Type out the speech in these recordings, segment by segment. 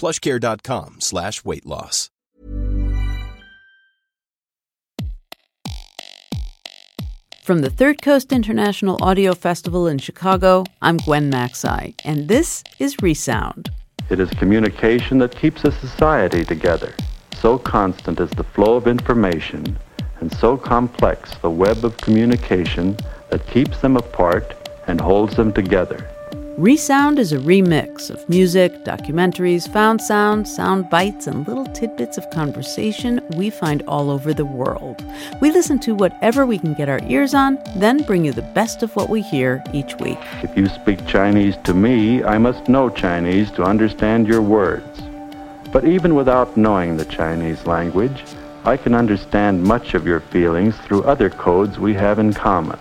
plushcare.com slash weight loss. From the Third Coast International Audio Festival in Chicago, I'm Gwen Maxey, and this is Resound. It is communication that keeps a society together. So constant is the flow of information, and so complex the web of communication that keeps them apart and holds them together. Resound is a remix of music, documentaries, found sound, sound bites, and little tidbits of conversation we find all over the world. We listen to whatever we can get our ears on, then bring you the best of what we hear each week. If you speak Chinese to me, I must know Chinese to understand your words. But even without knowing the Chinese language, I can understand much of your feelings through other codes we have in common.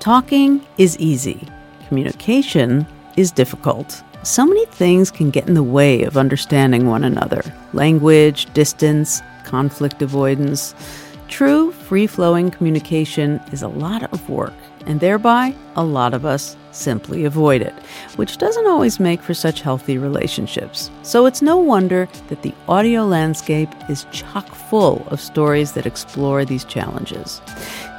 Talking is easy. Communication is difficult. So many things can get in the way of understanding one another language, distance, conflict avoidance. True, free flowing communication is a lot of work, and thereby, a lot of us simply avoid it, which doesn't always make for such healthy relationships. So it's no wonder that the audio landscape is chock full of stories that explore these challenges.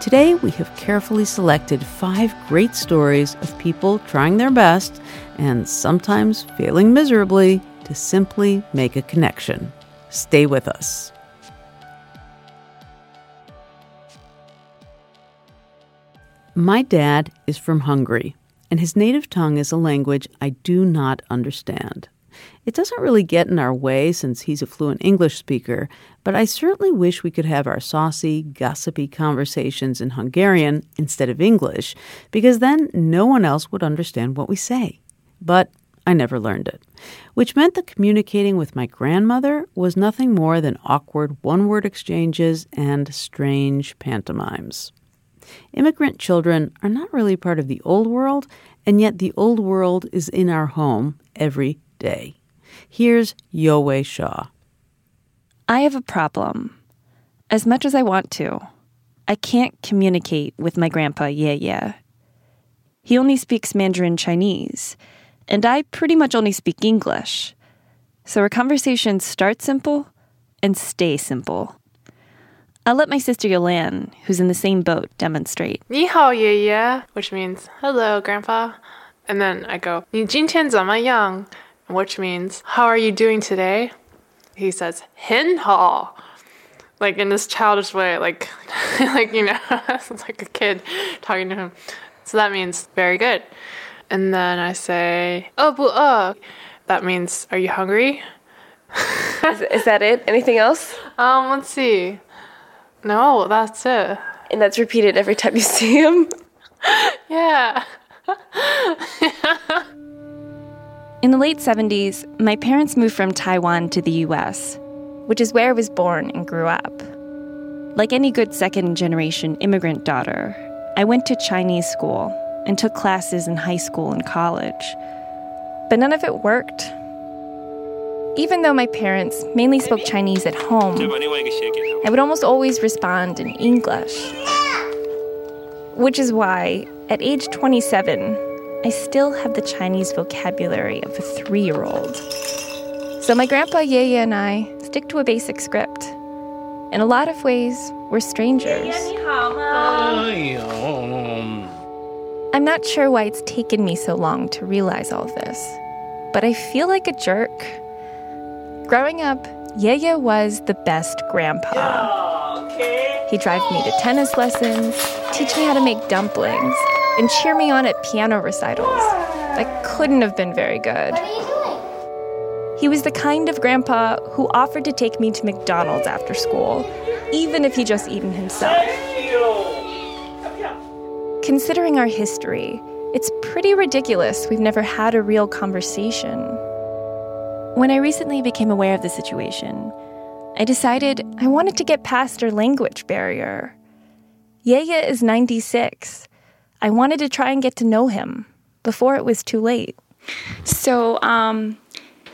Today, we have carefully selected five great stories of people trying their best and sometimes failing miserably to simply make a connection. Stay with us. My dad is from Hungary, and his native tongue is a language I do not understand. It doesn't really get in our way since he's a fluent English speaker, but I certainly wish we could have our saucy, gossipy conversations in Hungarian instead of English, because then no one else would understand what we say. But I never learned it, which meant that communicating with my grandmother was nothing more than awkward one word exchanges and strange pantomimes. Immigrant children are not really part of the old world, and yet the old world is in our home every day. Here's Yowei Shaw. I have a problem. As much as I want to, I can't communicate with my grandpa, Yeye. He only speaks Mandarin Chinese, and I pretty much only speak English. So our conversations start simple and stay simple. I'll let my sister Yolan, who's in the same boat, demonstrate. 你好，爷爷, which means hello, grandpa. And then I go, 你今天怎么样? which means how are you doing today? He says, 很好. Like in this childish way, like like you know, it's like a kid talking to him. So that means very good. And then I say, 饿不饿? That means are you hungry? is, is that it? Anything else? Um, let's see. No, that's it. And that's repeated every time you see him? yeah. In the late 70s, my parents moved from Taiwan to the US, which is where I was born and grew up. Like any good second generation immigrant daughter, I went to Chinese school and took classes in high school and college. But none of it worked. Even though my parents mainly spoke Chinese at home, I would almost always respond in English. Which is why, at age 27, I still have the Chinese vocabulary of a three year old. So my grandpa, Yeye, and I stick to a basic script. In a lot of ways, we're strangers. I'm not sure why it's taken me so long to realize all this, but I feel like a jerk. Growing up, Yeye was the best grandpa. He'd drive me to tennis lessons, teach me how to make dumplings, and cheer me on at piano recitals. That couldn't have been very good. He was the kind of grandpa who offered to take me to McDonald's after school, even if he'd just eaten himself. Considering our history, it's pretty ridiculous we've never had a real conversation. When I recently became aware of the situation, I decided I wanted to get past our language barrier. Yeye is 96. I wanted to try and get to know him before it was too late. So, um,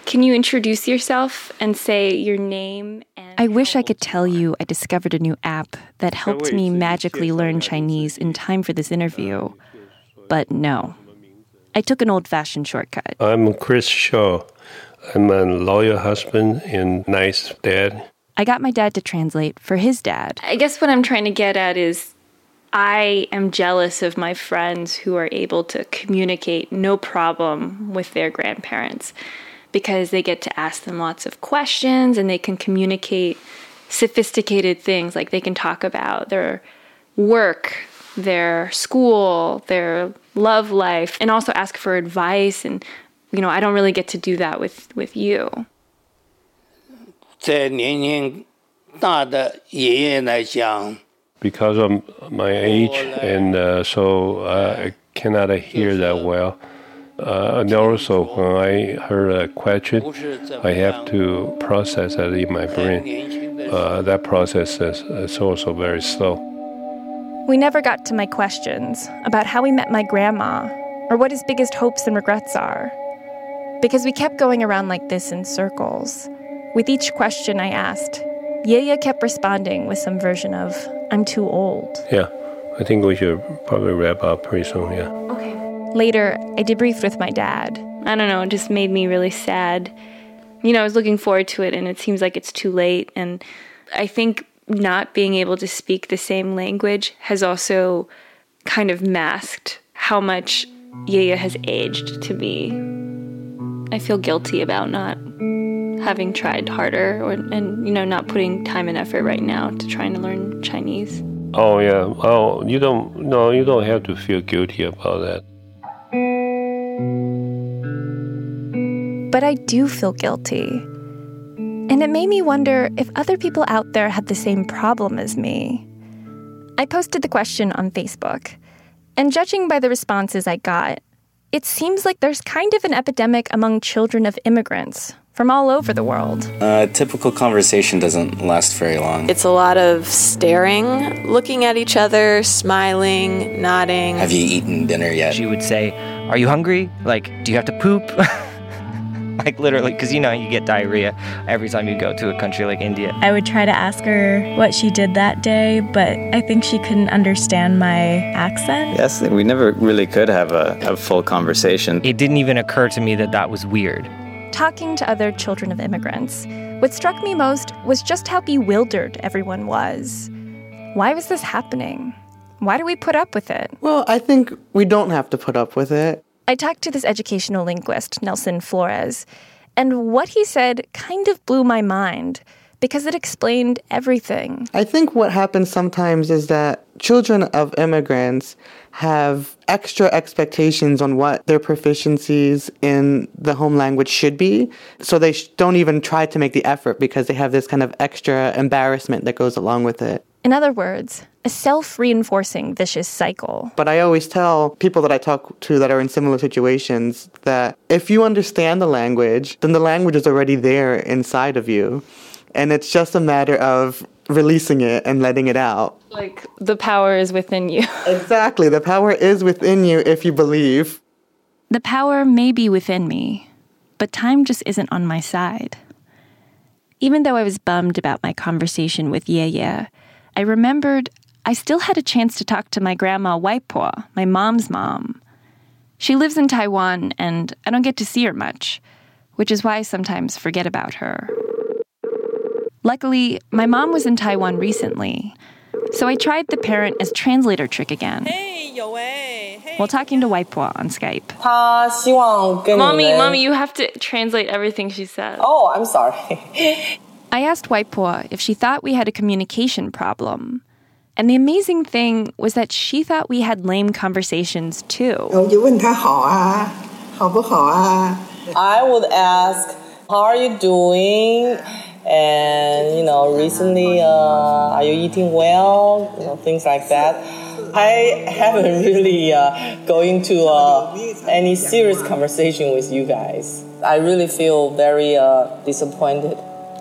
can you introduce yourself and say your name and I wish I could tell you I discovered a new app that helped me magically learn Chinese in time for this interview. But no. I took an old fashioned shortcut. I'm Chris Shaw. I'm a loyal husband and nice dad. I got my dad to translate for his dad. I guess what I'm trying to get at is I am jealous of my friends who are able to communicate no problem with their grandparents because they get to ask them lots of questions and they can communicate sophisticated things like they can talk about their work, their school, their love life and also ask for advice and you know, I don't really get to do that with with you. 在年龄大的爷爷来讲， Because of my age, and uh, so uh, I cannot hear that well. Uh, and also, when I heard a question, I have to process it in my brain. Uh, that process is, is also very slow. We never got to my questions about how we met my grandma or what his biggest hopes and regrets are. Because we kept going around like this in circles. With each question I asked, Yeye kept responding with some version of, I'm too old. Yeah, I think we should probably wrap up pretty soon. Yeah. Okay. Later, I debriefed with my dad. I don't know, it just made me really sad. You know, I was looking forward to it and it seems like it's too late and I think not being able to speak the same language has also kind of masked how much Yeye has aged to me. I feel guilty about not having tried harder or and you know not putting time and effort right now to trying to learn Chinese. Oh yeah. Oh, you don't. No, you don't have to feel guilty about that. But I do feel guilty. And it made me wonder if other people out there had the same problem as me. I posted the question on Facebook, and judging by the responses I got, it seems like there's kind of an epidemic among children of immigrants from all over the world. A typical conversation doesn't last very long. It's a lot of staring, looking at each other, smiling, nodding. Have you eaten dinner yet? She would say, Are you hungry? Like, do you have to poop? like, literally, because you know, you get diarrhea every time you go to a country like India. I would try to ask her what she did that day, but I think she couldn't understand my accent. Yes, we never really could have a, a full conversation. It didn't even occur to me that that was weird. Talking to other children of immigrants, what struck me most was just how bewildered everyone was. Why was this happening? Why do we put up with it? Well, I think we don't have to put up with it. I talked to this educational linguist, Nelson Flores, and what he said kind of blew my mind because it explained everything. I think what happens sometimes is that children of immigrants have extra expectations on what their proficiencies in the home language should be. So they don't even try to make the effort because they have this kind of extra embarrassment that goes along with it. In other words, a self reinforcing vicious cycle. But I always tell people that I talk to that are in similar situations that if you understand the language, then the language is already there inside of you. And it's just a matter of releasing it and letting it out. Like the power is within you. exactly. The power is within you if you believe. The power may be within me, but time just isn't on my side. Even though I was bummed about my conversation with Yeye, I remembered I still had a chance to talk to my grandma Waipo, my mom's mom. She lives in Taiwan, and I don't get to see her much, which is why I sometimes forget about her. Luckily, my mom was in Taiwan recently, so I tried the parent as translator trick again. Hey, hey. While talking to Waipo on Skype. Mommy, mommy, you have to translate everything she said. Oh, I'm sorry. I asked Waipo if she thought we had a communication problem. And the amazing thing was that she thought we had lame conversations too. I would ask, How are you doing? And, you know, recently, uh, are you eating well? You know, things like that. I haven't really uh, go into uh, any serious conversation with you guys. I really feel very uh, disappointed.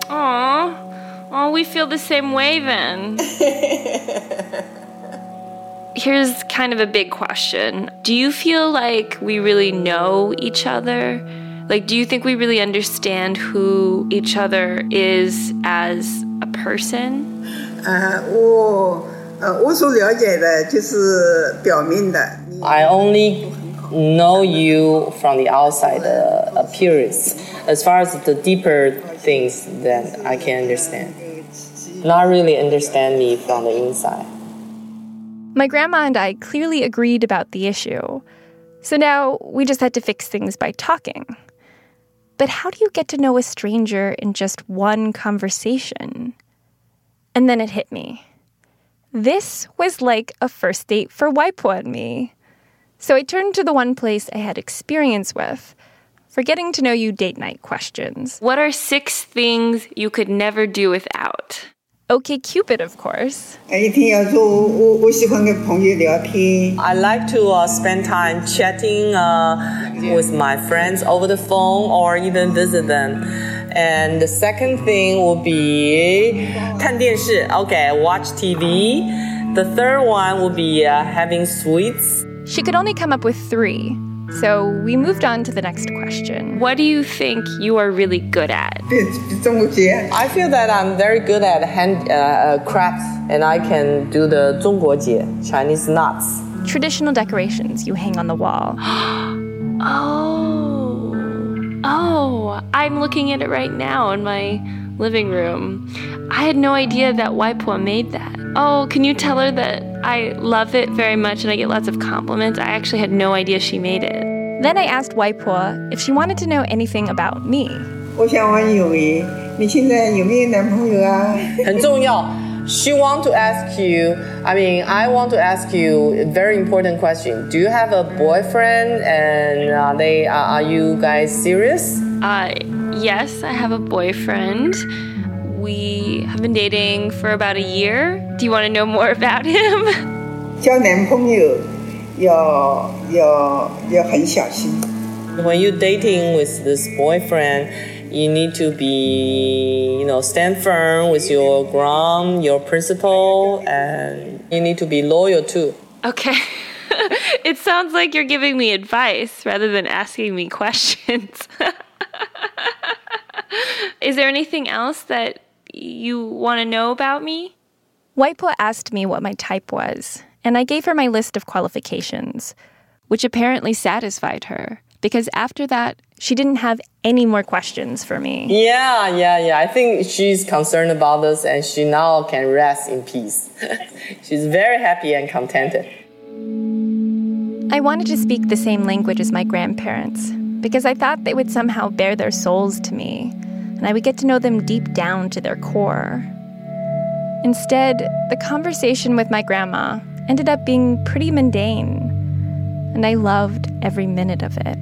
Aww. Oh, we feel the same way then. Here's kind of a big question. Do you feel like we really know each other? Like, do you think we really understand who each other is as a person? 呃，我呃我所了解的就是表面的。 I only know you from the outside uh, appearance. As far as the deeper things, that I can understand. Not really understand me from the inside. My grandma and I clearly agreed about the issue. So now we just had to fix things by talking. But how do you get to know a stranger in just one conversation? And then it hit me. This was like a first date for Waipo and me. So I turned to the one place I had experience with for getting to know you date night questions. What are six things you could never do without? OkCupid, of course. I like to uh, spend time chatting uh, with my friends over the phone or even visit them. And the second thing would be 看电视. Okay, watch TV. The third one would be uh, having sweets. She could only come up with three. So we moved on to the next question. What do you think you are really good at? I feel that I'm very good at hand uh, uh crafts and I can do the Chinese knots. Traditional decorations you hang on the wall. oh. Oh, I'm looking at it right now in my living room. I had no idea that Waipo made that. Oh, can you tell her that I love it very much and I get lots of compliments? I actually had no idea she made it. Then I asked Waipo if she wanted to know anything about me. 我想问有为，你现在有没有男朋友啊？很重要. She want to ask you, I mean, I want to ask you a very important question. Do you have a boyfriend and are they, uh, are you guys serious? Uh, yes, I have a boyfriend. We have been dating for about a year. Do you want to know more about him? 交男朋友要要要很小心。 When you're dating with this boyfriend, you need to be, you know, stand firm with your ground, your principle, and you need to be loyal too. Okay. it sounds like you're giving me advice rather than asking me questions. Is there anything else that you want to know about me? Waipo asked me what my type was, and I gave her my list of qualifications, which apparently satisfied her, because after that, she didn't have any more questions for me. Yeah, yeah, yeah. I think she's concerned about this and she now can rest in peace. she's very happy and contented. I wanted to speak the same language as my grandparents because I thought they would somehow bare their souls to me and I would get to know them deep down to their core. Instead, the conversation with my grandma ended up being pretty mundane, and I loved every minute of it.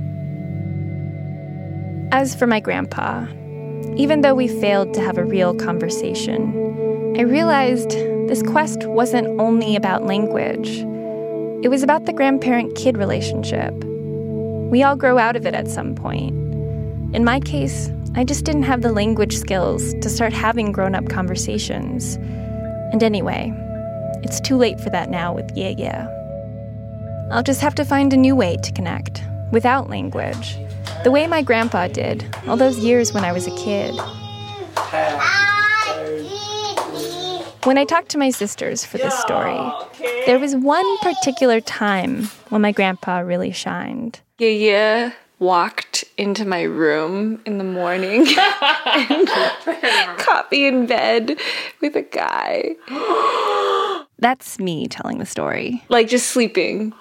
As for my grandpa, even though we failed to have a real conversation, I realized this quest wasn't only about language. It was about the grandparent kid relationship. We all grow out of it at some point. In my case, I just didn't have the language skills to start having grown up conversations. And anyway, it's too late for that now with Yeye. I'll just have to find a new way to connect, without language, the way my grandpa did all those years when I was a kid. When I talked to my sisters for this story, there was one particular time when my grandpa really shined. Yeye walked into my room in the morning and caught me in bed with a guy. That's me telling the story. Like just sleeping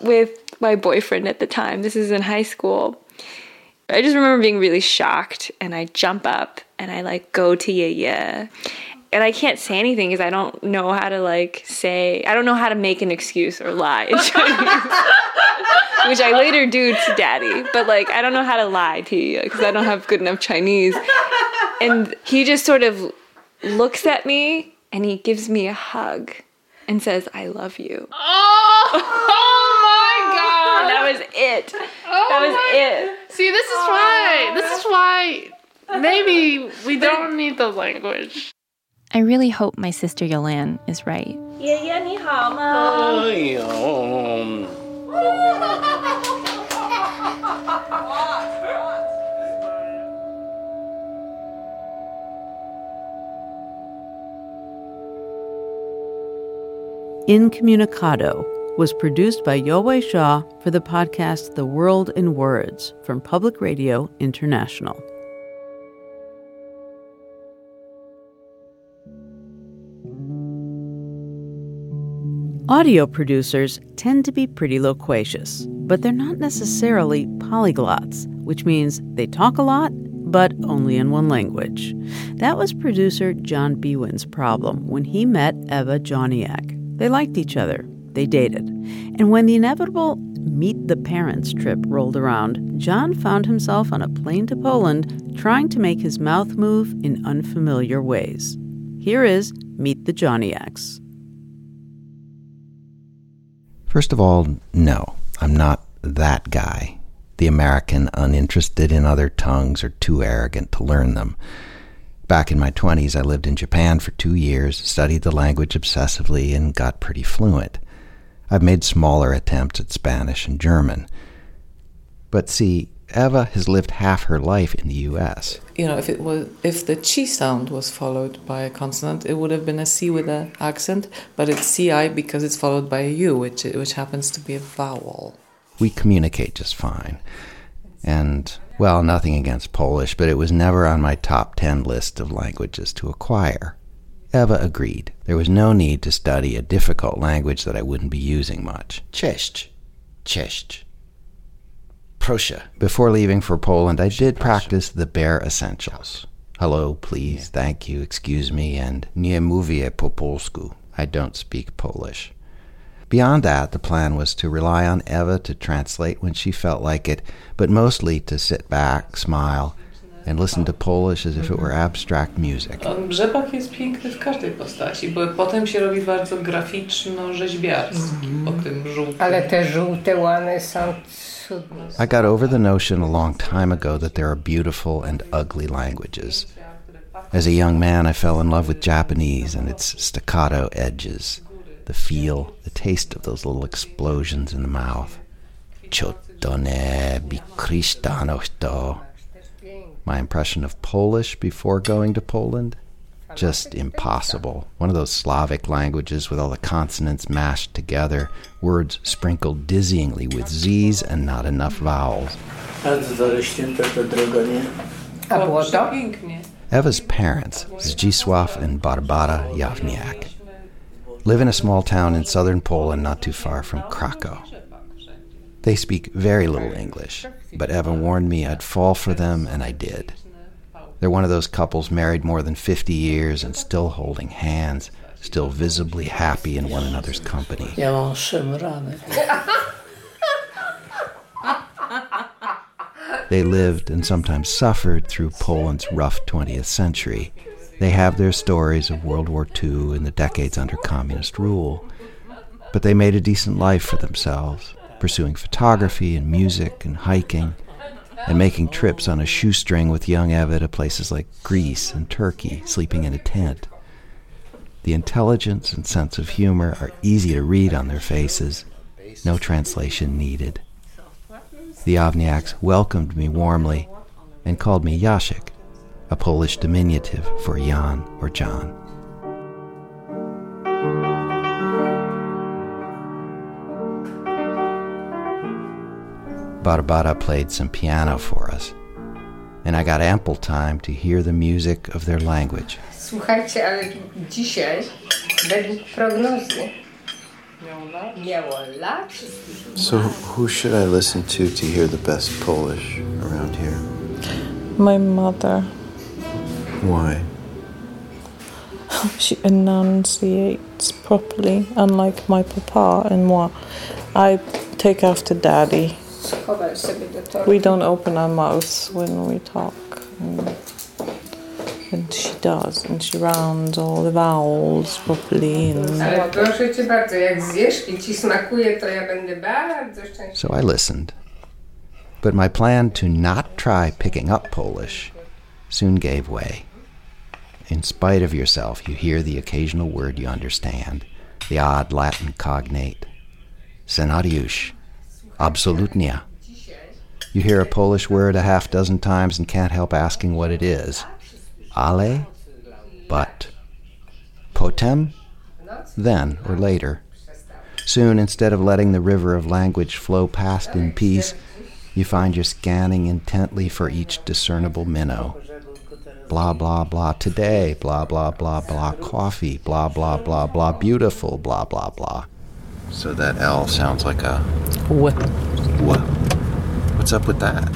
with my boyfriend at the time. This is in high school. I just remember being really shocked and I jump up and I like go to Yeye. And I can't say anything because I don't know how to like say, I don't know how to make an excuse or lie in Chinese, which I later do to daddy. But like, I don't know how to lie to you because I don't have good enough Chinese. And he just sort of looks at me and he gives me a hug and says, I love you. Oh, oh my god! And that was it. Oh that was my- it. See, this is why. This is why. Maybe we don't need the language. I really hope my sister Yolan is right. 爷爷你好吗？哎呦， Incommunicado was produced by Yowei Shaw for the podcast The World in Words from Public Radio International. Audio producers tend to be pretty loquacious, but they're not necessarily polyglots, which means they talk a lot, but only in one language. That was producer John Biewen's problem when he met Eva Jawniak. They liked each other, they dated. And when the inevitable meet the parents trip rolled around, John found himself on a plane to Poland trying to make his mouth move in unfamiliar ways. Here is Meet the Jawniaks. First of all, no, I'm not that guy. The American uninterested in other tongues or too arrogant to learn them. Back in my 20s, I lived in Japan for two years, studied the language obsessively, and got pretty fluent. I've made smaller attempts at Spanish and German. But see, Eva has lived half her life in the U.S. You know, if it was if the chi sound was followed by a consonant, it would have been a c with an accent, but it's ci because it's followed by a u, which which happens to be a vowel. We communicate just fine. And, well, nothing against Polish, but it was never on my top 10 list of languages to acquire. Eva agreed. There was no need to study a difficult language that I wouldn't be using much. Cześć. Cześć. Proszę. Before leaving for Poland, I did practice the bare essentials. Hello, please, thank you, excuse me, and nie mówię po polsku. I don't speak Polish. Beyond that, the plan was to rely on Eva to translate when she felt like it, but mostly to sit back, smile, and listen to Polish as if it were mhm. abstract music. Um, Rzepak jest piękny w każdej postaci, bo potem się robi bardzo graficzno-rzeźbiarski mhm. po tym żółtym. Ale te żółte łany są I got over the notion a long time ago that there are beautiful and ugly languages. As a young man, I fell in love with Japanese and its staccato edges, the feel, the taste of those little explosions in the mouth. Chotone bikristano to. My impression of Polish before going to Poland? Just impossible. One of those Slavic languages with all the consonants mashed together, words sprinkled dizzyingly with Z's and not enough vowels. Bardzo zarośnięta ta droga, nie? A było to? Pięknie. Eva's parents, Zdzisław and Barbara Jawniak, live in a small town in southern Poland not too far from Krakow. They speak very little English, but Eva warned me I'd fall for them, and I did. They're one of those couples married more than 50 years and still holding hands, still visibly happy in one another's company. Ja mam szemrany. They lived and sometimes suffered through Poland's rough 20th century. They have their stories of World War II and the decades under communist rule. But they made a decent life for themselves, pursuing photography and music and hiking, and making trips on a shoestring with young Eva to places like Greece and Turkey, sleeping in a tent. The intelligence and sense of humor are easy to read on their faces, no translation needed. The Jawniaks welcomed me warmly and called me Yashik, a Polish diminutive for Jan or John. Barbara played some piano for us, and I got ample time to hear the music of their language. Słuchajcie, ale dzisiaj, według prognozy, So, who should I listen to to hear the best Polish around here? My mother. Why? She enunciates properly, unlike my papa and moi. I take after daddy. We don't open our mouths when we talk. And, and she does, and she rounds all the vowels properly. And Ale proszę cię bardzo, jak zjesz i ci smakuje, to ja będę bardzo szczęśliwa. So I listened. But my plan to not try picking up Polish soon gave way. In spite of yourself, you hear the occasional word you understand, the odd Latin cognate. Scenariusz. Absolutnia. You hear a Polish word a half dozen times and can't help asking what it is. Ale? But. Potem? Then or later. Soon, instead of letting the river of language flow past in peace, you find you're scanning intently for each discernible minnow. Blah, blah, blah, today, blah, blah, blah, blah, coffee, blah, blah, blah, blah, beautiful, blah, blah, blah. So that L sounds like a. What? What? What's up with that?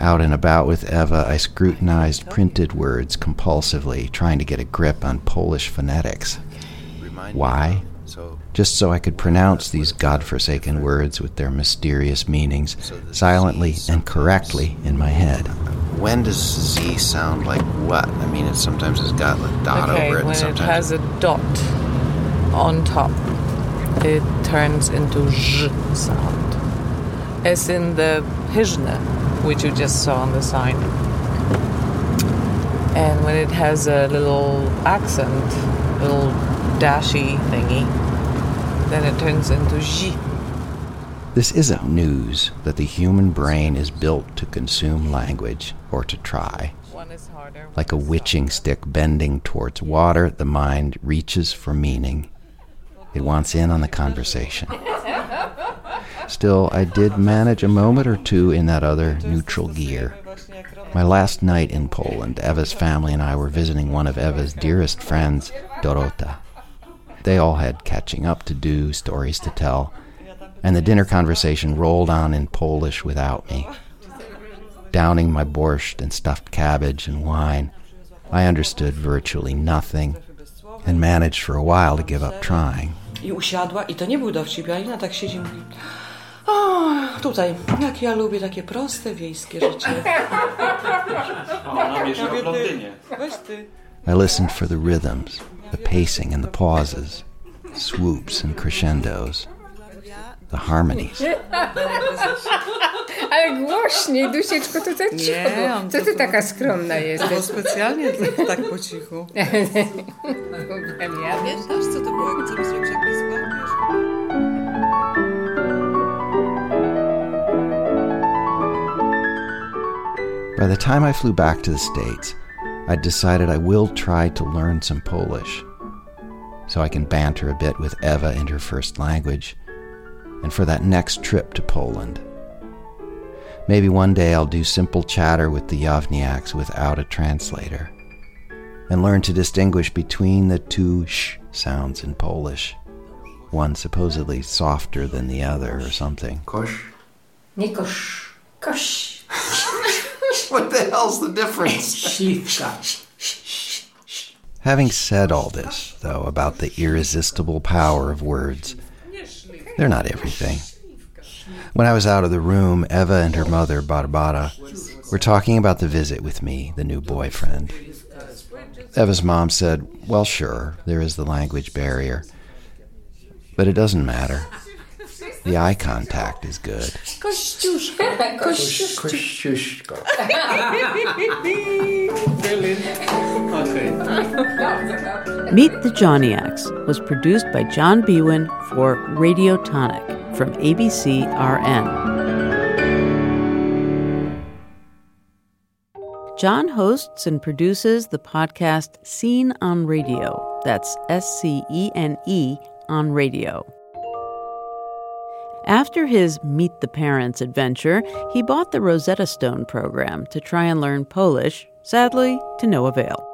Out and about with Eva, I scrutinized printed words compulsively, trying to get a grip on Polish phonetics. Why? Just so I could pronounce these godforsaken words with their mysterious meanings silently and correctly in my head. When does Z sound like what? I mean, it sometimes has got a dot okay, over it, when and it has a dot on top, it turns into zh sound. As in the hyżne, which you just saw on the sign. And when it has a little accent, little dashy thingy, then it turns into zh. This isn't news that the human brain is built to consume language or to try. Like a witching stick bending towards water, the mind reaches for meaning. It wants in on the conversation. Still, I did manage a moment or two in that other neutral gear. My last night in Poland, Eva's family and I were visiting one of Eva's dearest friends, Dorota. They all had catching up to do, stories to tell, and the dinner conversation rolled on in Polish without me. Downing my borscht and stuffed cabbage and wine, I understood virtually nothing and managed for a while to give up trying. I usiadła i to nie był dowcip, Alina tak siedzi i mówi o, tutaj, jak ja lubię takie proste wiejskie życie. Ona mieszka w Londynie. Weź ty. I listened for the rhythms, the pacing and the pauses, swoops and crescendos, the harmonies. Ale głośniej, Dusieczko, to tak cicho. Nie, było. on Co to- ty taka skromna jesteś? Bo specjalnie dla- tak po cichu. ja Wiesz, co to było, jak coś zrobisz, jak nie złapiesz? By the time I flew back to the States, I'd decided I will try to learn some Polish so I can banter a bit with Eva in her first language and for that next trip to Poland. Maybe one day I'll do simple chatter with the Jawniaks without a translator and learn to distinguish between the two sh sounds in Polish, one supposedly softer than the other or something. Kosh? Nie kosz. Kosz. What the hell's the difference? Śliwka. Having said all this, though, about the irresistible power of words, they're not everything. When I was out of the room, Eva and her mother, Barbara, were talking about the visit with me, the new boyfriend. Eva's mom said, Well, sure, there is the language barrier, but it doesn't matter. The eye contact is good. Meet the Jawniaks was produced by John Biewen for Radiotonic from ABC RN. John hosts and produces the podcast Scene on Radio. That's S C E N E on radio. After his Meet the Parents adventure, he bought the Rosetta Stone program to try and learn Polish, sadly, to no avail.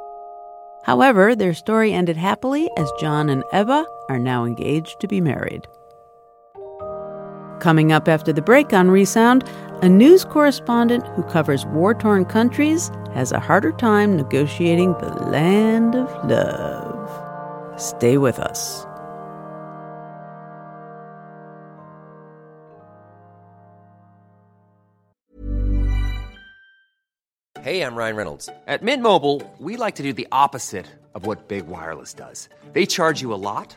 However, their story ended happily as John and Eva are now engaged to be married. Coming up after the break on Resound, a news correspondent who covers war torn countries has a harder time negotiating the land of love. Stay with us. Hey, I'm Ryan Reynolds. At Mint Mobile, we like to do the opposite of what Big Wireless does. They charge you a lot,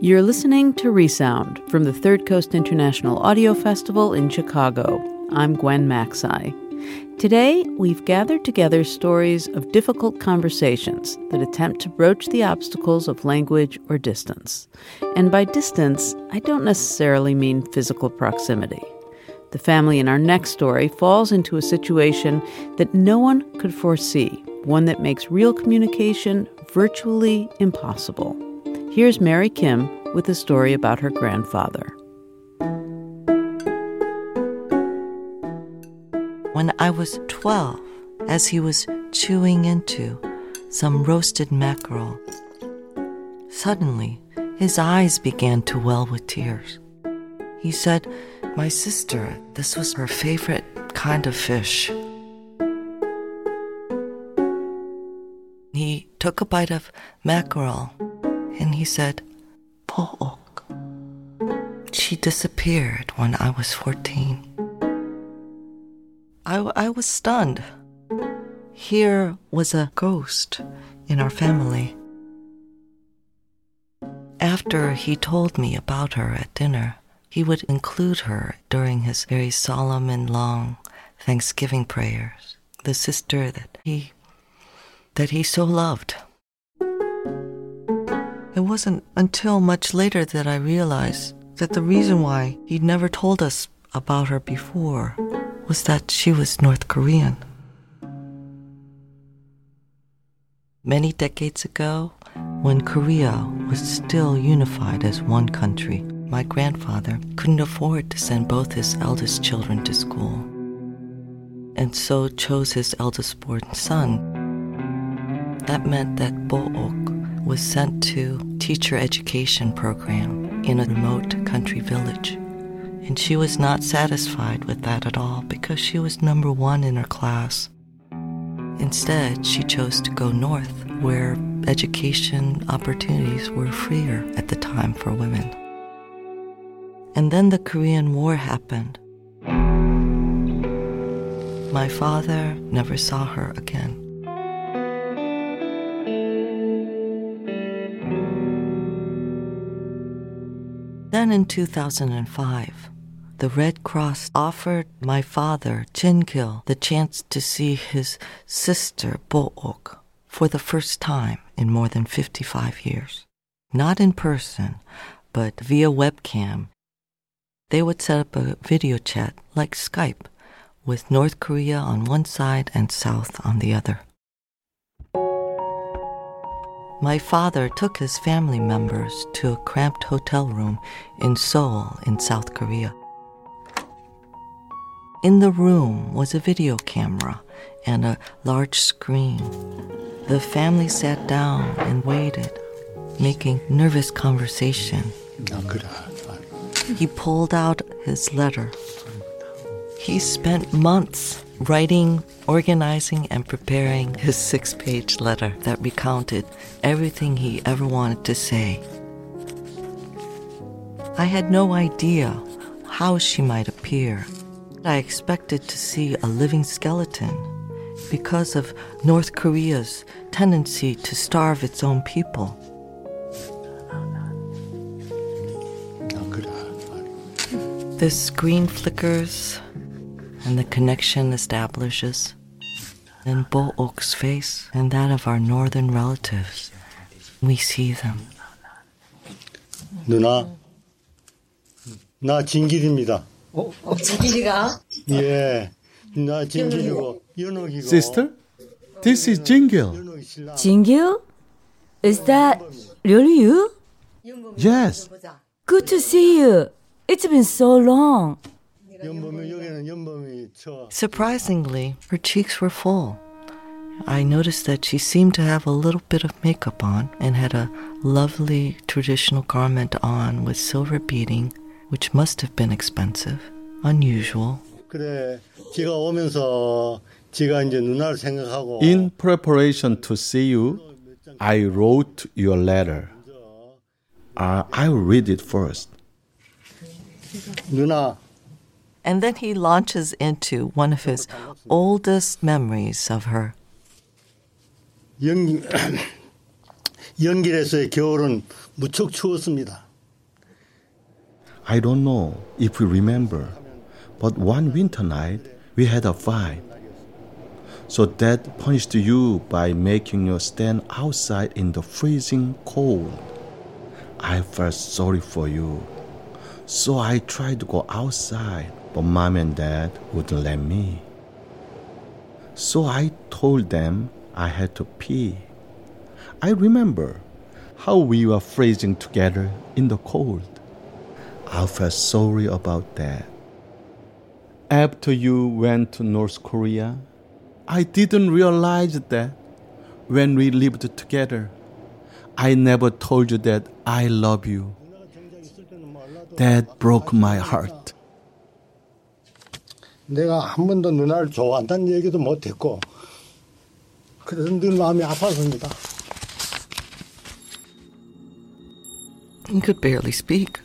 You're listening to Resound from the Third Coast International Audio Festival in Chicago. I'm Gwen Maxey. Today, we've gathered together stories of difficult conversations that attempt to broach the obstacles of language or distance. And by distance, I don't necessarily mean physical proximity. The family in our next story falls into a situation that no one could foresee, one that makes real communication virtually impossible. Here's Mary Kim with a story about her grandfather. When I was 12, as he was chewing into some roasted mackerel, suddenly his eyes began to well with tears. He said, My sister, this was her favorite kind of fish. He took a bite of mackerel and he said, Po'ok. She disappeared when I was 14. I, I was stunned. Here was a ghost in our family. After he told me about her at dinner, he would include her during his very solemn and long Thanksgiving prayers, the sister that he that he so loved. It wasn't until much later that I realized that the reason why he'd never told us about her before was that she was North Korean. Many decades ago, when Korea was still unified as one country, my grandfather couldn't afford to send both his eldest children to school, and so chose his eldest born son. That meant that Bo'ok was sent to teacher education program in a remote country village. And she was not satisfied with that at all because she was number one in her class. Instead, she chose to go north, where education opportunities were freer at the time for women. And then the Korean War happened. My father never saw her again. Then in 2005, the Red Cross offered my father, Jinkil, the chance to see his sister, Bo'ok, for the first time in more than 55 years. Not in person, but via webcam. They would set up a video chat like Skype with North Korea on one side and South on the other. My father took his family members to a cramped hotel room in Seoul, in South Korea. In the room was a video camera and a large screen. The family sat down and waited, making nervous conversation. He pulled out his letter. He spent months writing, organizing, and preparing his six page letter that recounted everything he ever wanted to say. I had no idea how she might appear. I expected to see a living skeleton because of North Korea's tendency to starve its own people. The screen flickers and the connection establishes. In Bo Ok's face and that of our northern relatives, we see them. 누나, 나 진길입니다. 어, 진길이가? 예, 나 진길이고 연옥이고. Sister, this is Jingil. Jingil? Is that really you? Yes. Good to see you. It's been so long. Surprisingly, her cheeks were full. I noticed that she seemed to have a little bit of makeup on and had a lovely traditional garment on with silver beading, which must have been expensive, unusual. In preparation to see you, I wrote your letter. Uh, I'll read it first. 누나, And then he launches into one of his oldest memories of her. 연, 연길에서의 겨울은 무척 추웠습니다. I don't know if you remember, but one winter night we had a fight. So Dad punished you by making you stand outside in the freezing cold. I felt sorry for you. So I tried to go outside, but mom and dad wouldn't let me. So I told them I had to pee. I remember how we were freezing together in the cold. I felt sorry about that. After you went to North Korea, I didn't realize that when we lived together, I never told you that I love you. That broke my heart. 내가 한 번도 누나를 좋아한다는 얘기도 못했고, 그래서 늘 마음이 아팠습니다. He could barely speak.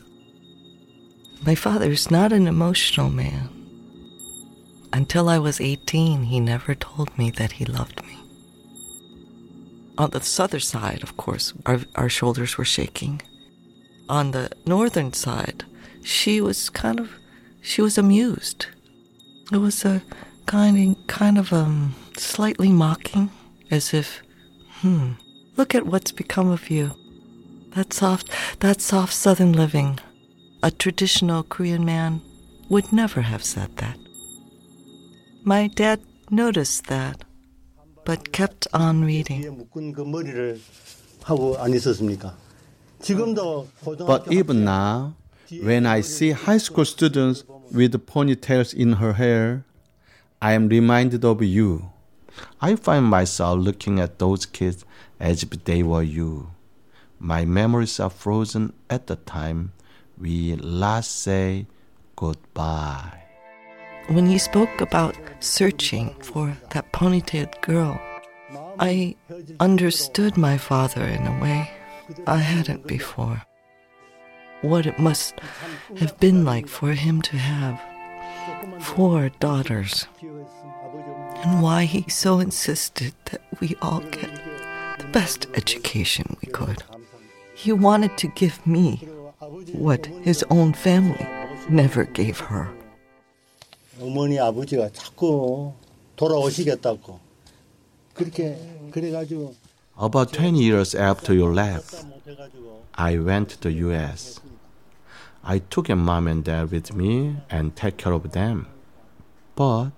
My father's not an emotional man. Until I was 18, he never told me that he loved me. On the southern side, of course, our, our shoulders were shaking. On the northern side, she was kind of, she was amused. It was a kind of, kind of um, slightly mocking, as if, hmm, look at what's become of you. That soft, that soft southern living. A traditional Korean man would never have said that. My dad noticed that, but kept on reading. But even now, when I see high school students with ponytails in her hair, I am reminded of you. I find myself looking at those kids as if they were you. My memories are frozen at the time we last say goodbye. When he spoke about searching for that ponytailed girl, I understood my father in a way I hadn't before What it must have been like for him to have four daughters, and why he so insisted that we all get the best education we could. He wanted to give me what his own family never gave her. 어머니 아버지가 자꾸 돌아오시겠다고 그렇게 그래가지고 About 20 years after you left, I went to the US. I took a mom and dad with me and take care of them. But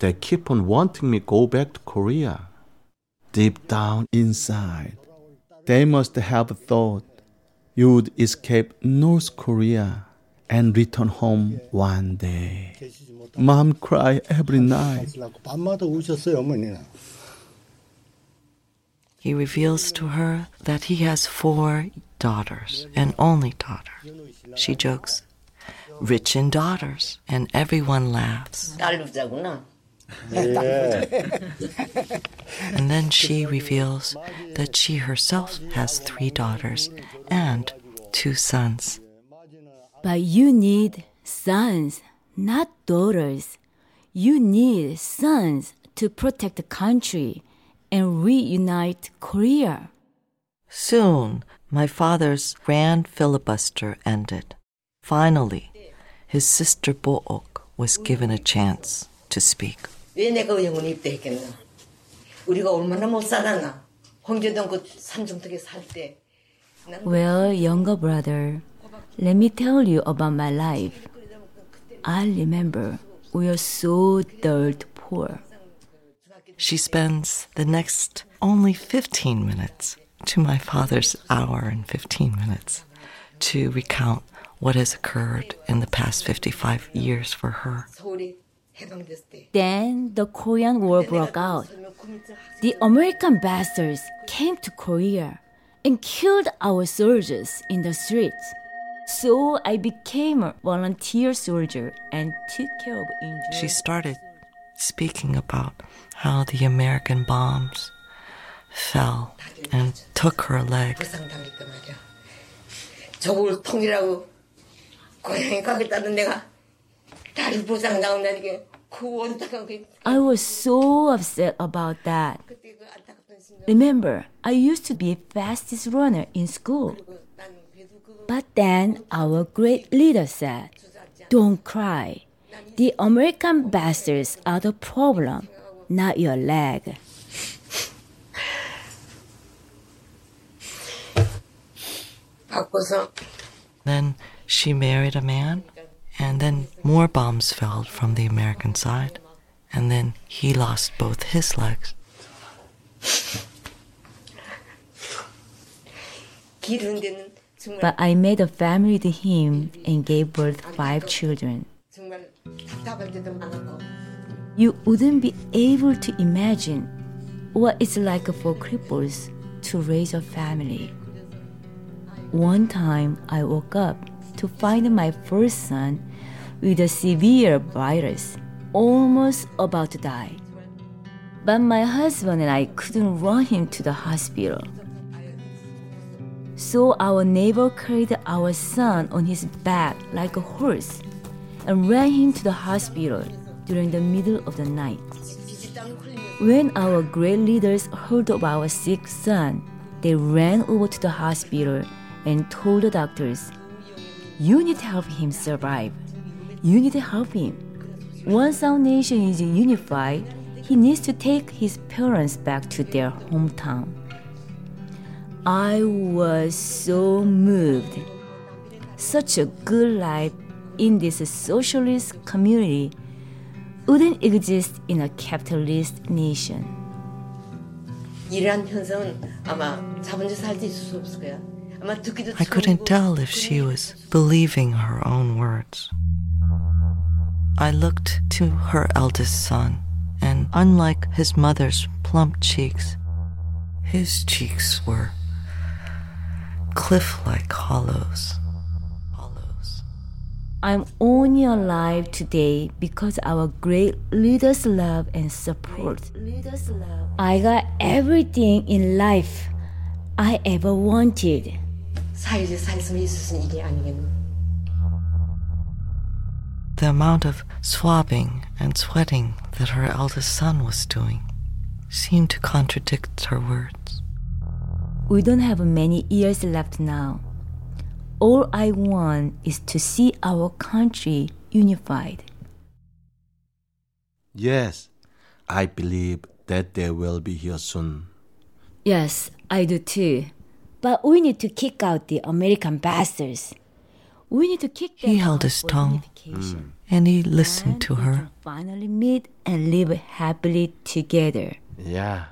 they keep on wanting me go back to Korea. Deep down inside, they must have thought you would escape North Korea and return home one day. Mom cry every night. He reveals to her that he has four daughters and only daughter, she jokes, rich in daughters, and everyone laughs. and then she reveals that she herself has three daughters and two sons. But you need sons, not daughters. You need sons to protect the country and reunite Korea. Soon, my father's grand filibuster ended. Finally, his sister Book was given a chance to speak. 왜 내가 영원히 입대했겠나? 우리가 얼마나 못 살았나? 홍제동 그 삼중턱에 살 때. Well, younger brother, let me tell you about my life. I remember we were so dirt poor. She spends the next only 15 minutes to my father's hour and 15 minutes to recount what has occurred in the past 55 years for her. Then the Korean War broke out. The American bastards came to Korea and killed our soldiers in the streets. So I became a volunteer soldier and took care of injured. She started speaking about how the American bombs fell and took her leg. 저걸 통일하고 고향에 가겠다는 내가 다리 부상 나온다니까 그 원탁한 그 I was so upset about that. Remember, I used to be fastest runner in school. But then our great leader said, Don't cry. The American bastards are the problem, not your leg. Then she married a man, and then more bombs fell from the American side, and then he lost both his legs. But I made a family with him and gave birth five children. You wouldn't be able to imagine what it's like for cripples to raise a family. One time I woke up to find my first son with a severe virus, almost about to die. But my husband and I couldn't run him to the hospital. So our neighbor carried our son on his back like a horse and ran him to the hospital during the middle of the night. When our great leaders heard of our sick son, they ran over to the hospital and told the doctors, You need to help him survive. You need to help him. Once our nation is unified, he needs to take his parents back to their hometown. I was so moved. Such a good life in this socialist community wouldn't exist in a capitalist nation. 이러한 현상은 아마 자본주의 살때 있을 수 없을 거야. I couldn't tell if she was believing her own words. I looked to her eldest son, and unlike his mother's plump cheeks, his cheeks were cliff like hollows. hollows. I'm only alive today because our great leaders' love and support. Love. I got everything in life I ever wanted. The amount of swabbing and sweating that her eldest son was doing seemed to contradict her words. We don't have many years left now. All I want is to see our country unified. Yes, I believe that they will be here soon. Yes, I do too. But we need to kick out the American bastards. We need to kick them He held his tongue unification. Mm. and he listened to her. Finally meet and live happily together. Yeah.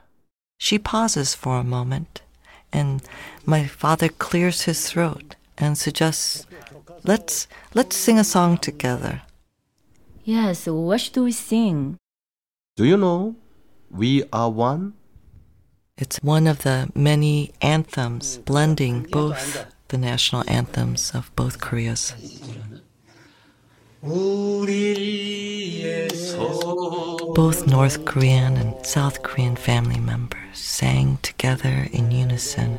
She pauses for a moment, and my father clears his throat and suggests, "Let's let's sing a song together." Yes, what should we sing? Do you know? We are one. It's one of the many anthems blending mm, both the national anthems of both Koreas. Both North Korean and South Korean family members sang together in unison.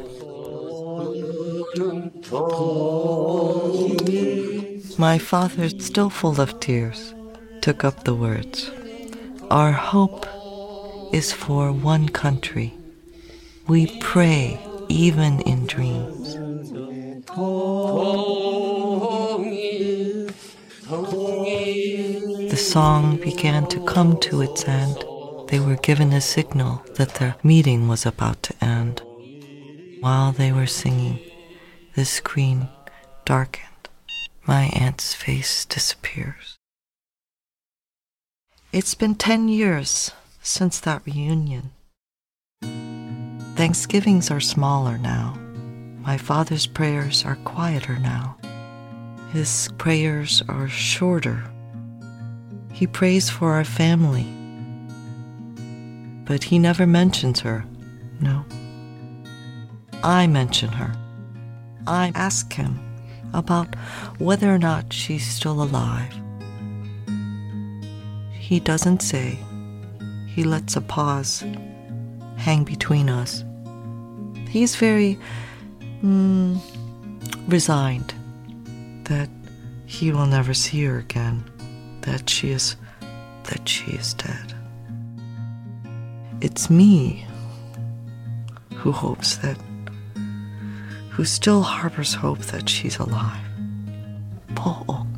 My father, still full of tears, took up the words. Our hope is for one country. We pray even in dreams. The song began to come to its end. They were given a signal that the meeting was about to end. While they were singing, the screen darkened. My aunt's face disappears. It's been 10 years since that reunion. Thanksgivings are smaller now. My father's prayers are quieter now. His prayers are shorter. He prays for our family, but he never mentions her. No. I mention her. I ask him about whether or not she's still alive. He doesn't say. He lets a pause hang between us. He's very mm, resigned that he will never see her again, that she is that she is dead. It's me who hopes that who still harbors hope that she's alive. Paul.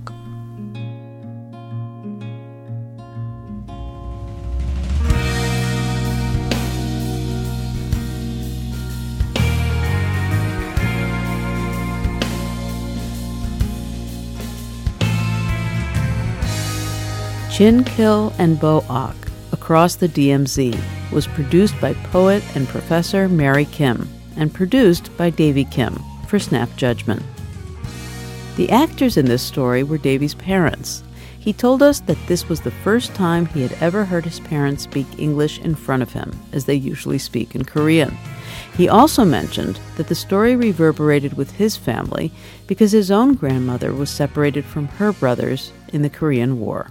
Chin Kill and Bo Ok, Across the DMZ, was produced by poet and professor Mary Kim and produced by Davy Kim for Snap Judgment. The actors in this story were Davy's parents. He told us that this was the first time he had ever heard his parents speak English in front of him, as they usually speak in Korean. He also mentioned that the story reverberated with his family because his own grandmother was separated from her brothers in the Korean War.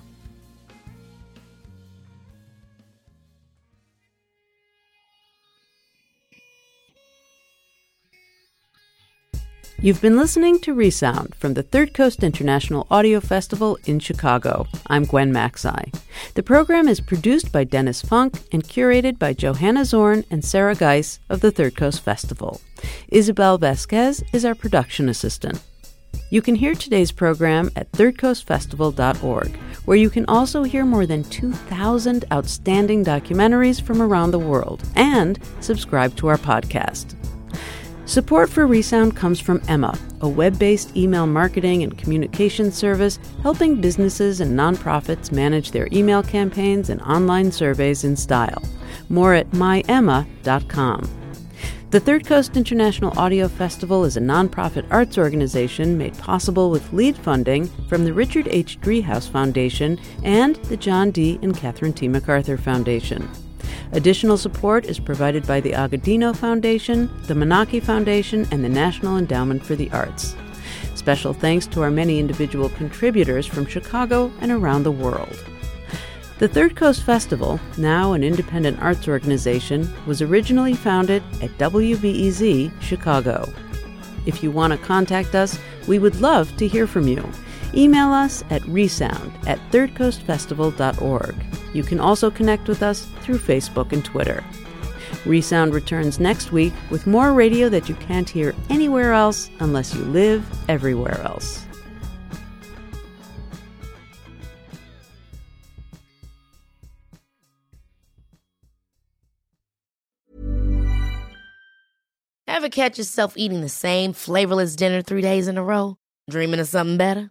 You've been listening to Resound from the Third Coast International Audio Festival in Chicago. I'm Gwen Macsai. The program is produced by Dennis Funk and curated by Johanna Zorn and Sarah Geiss of the Third Coast Festival. Isabel Vasquez is our production assistant. You can hear today's program at thirdcoastfestival.org, where you can also hear more than 2,000 outstanding documentaries from around the world and subscribe to our podcast. Support for Resound comes from Emma, a web based email marketing and communication service helping businesses and nonprofits manage their email campaigns and online surveys in style. More at myemma.com. The Third Coast International Audio Festival is a nonprofit arts organization made possible with lead funding from the Richard H. Driehaus Foundation and the John D. and Catherine T. MacArthur Foundation. Additional support is provided by the Agudino Foundation, the Manaaki Foundation, and the National Endowment for the Arts. Special thanks to our many individual contributors from Chicago and around the world. The Third Coast Festival, now an independent arts organization, was originally founded at WBEZ Chicago. If you want to contact us, we would love to hear from you. Email us at resound at thirdcoastfestival.org. You can also connect with us through Facebook and Twitter. Resound returns next week with more radio that you can't hear anywhere else unless you live everywhere else. Ever catch yourself eating the same flavorless dinner three days in a row? Dreaming of something better?